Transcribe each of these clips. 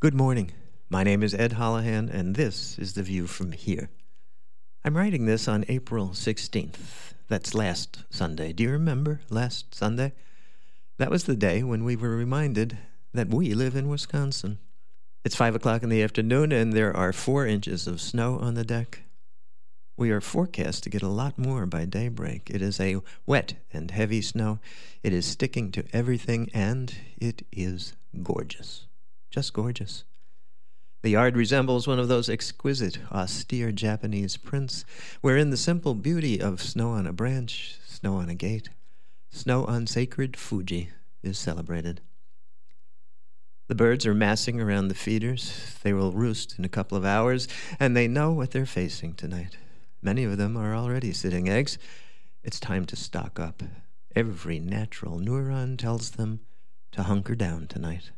Good morning. My name is Ed Holohan, and this is The View from Here. I'm writing this on April 16th. That's last Sunday. Do you remember last Sunday? That was the day when we were reminded that we live in Wisconsin. It's 5 o'clock in the afternoon, and there are four inches of snow on the deck. We are forecast to get a lot more by daybreak. It is a wet and heavy snow. It is sticking to everything, and it is gorgeous. Just gorgeous. The yard resembles one of those exquisite, austere Japanese prints, wherein the simple beauty of snow on a branch, snow on a gate, snow on sacred Fuji is celebrated. The birds are massing around the feeders. They will roost in a couple of hours, and they know what they're facing tonight. Many of them are already sitting eggs. It's time to stock up. Every natural neuron tells them to hunker down tonight.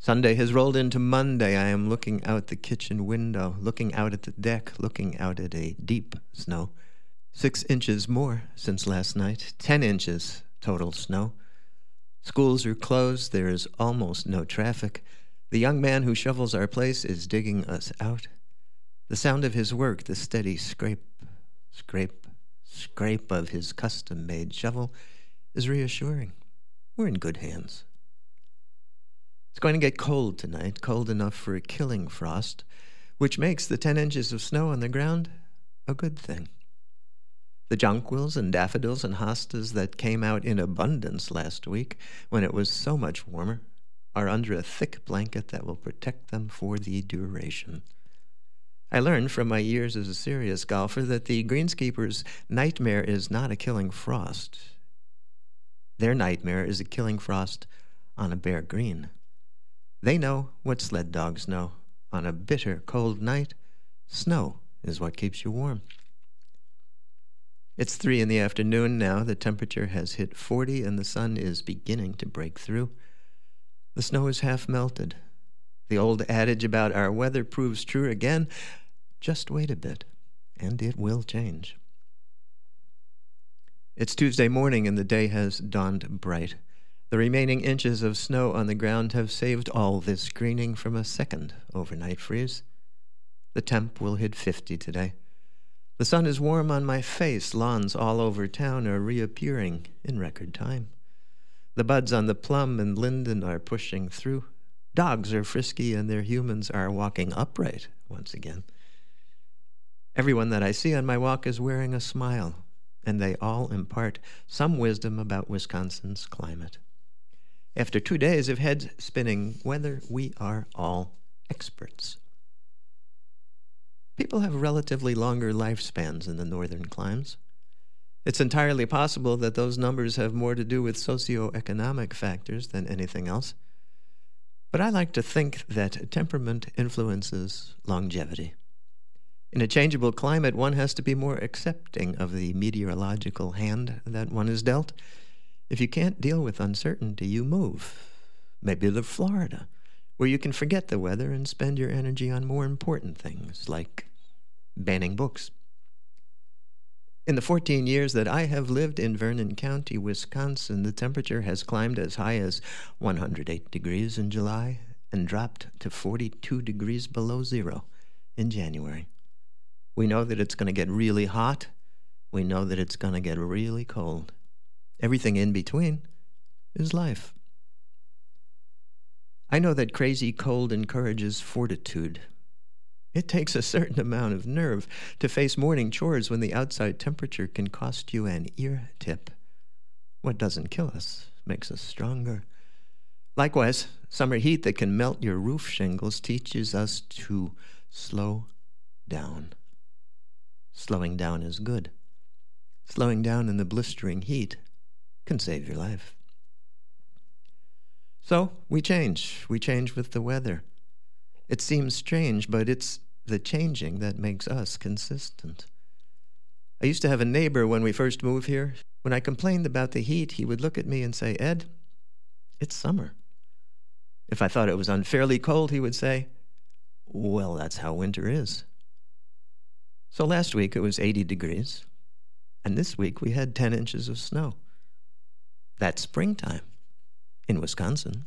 Sunday has rolled into Monday. I am looking out the kitchen window, looking out at the deck, looking out at a deep snow. Six inches more since last night, ten inches total snow. Schools are closed, there is almost no traffic. The young man who shovels our place is digging us out. The sound of his work, the steady scrape, scrape, scrape of his custom made shovel, is reassuring. We're in good hands. It's going to get cold tonight, cold enough for a killing frost, which makes the 10 inches of snow on the ground a good thing. The jonquils and daffodils and hostas that came out in abundance last week, when it was so much warmer, are under a thick blanket that will protect them for the duration. I learned from my years as a serious golfer that the greenskeeper's nightmare is not a killing frost. Their nightmare is a killing frost on a bare green. They know what sled dogs know. On a bitter, cold night, snow is what keeps you warm. It's three in the afternoon now. The temperature has hit 40 and the sun is beginning to break through. The snow is half melted. The old adage about our weather proves true again. Just wait a bit, and it will change. It's Tuesday morning and the day has dawned bright. The remaining inches of snow on the ground have saved all this screening from a second overnight freeze. The temp will hit 50 today. The sun is warm on my face. Lawns all over town are reappearing in record time. The buds on the plum and linden are pushing through. Dogs are frisky and their humans are walking upright once again. Everyone that I see on my walk is wearing a smile, and they all impart some wisdom about Wisconsin's climate. After two days of head spinning weather, we are all experts. People have relatively longer lifespans in the northern climes. It's entirely possible that those numbers have more to do with socioeconomic factors than anything else. But I like to think that temperament influences longevity. In a changeable climate, one has to be more accepting of the meteorological hand that one is dealt if you can't deal with uncertainty, you move. Maybe to Florida, where you can forget the weather and spend your energy on more important things like banning books. In the 14 years that I have lived in Vernon County, Wisconsin, the temperature has climbed as high as 108 degrees in July and dropped to 42 degrees below zero in January. We know that it's going to get really hot. We know that it's going to get really cold. Everything in between is life. I know that crazy cold encourages fortitude. It takes a certain amount of nerve to face morning chores when the outside temperature can cost you an ear tip. What doesn't kill us makes us stronger. Likewise, summer heat that can melt your roof shingles teaches us to slow down. Slowing down is good. Slowing down in the blistering heat can save your life. So we change. We change with the weather. It seems strange, but it's the changing that makes us consistent. I used to have a neighbor when we first moved here. When I complained about the heat, he would look at me and say, Ed, it's summer. If I thought it was unfairly cold, he would say, Well, that's how winter is. So last week it was 80 degrees, and this week we had 10 inches of snow. That's springtime in Wisconsin.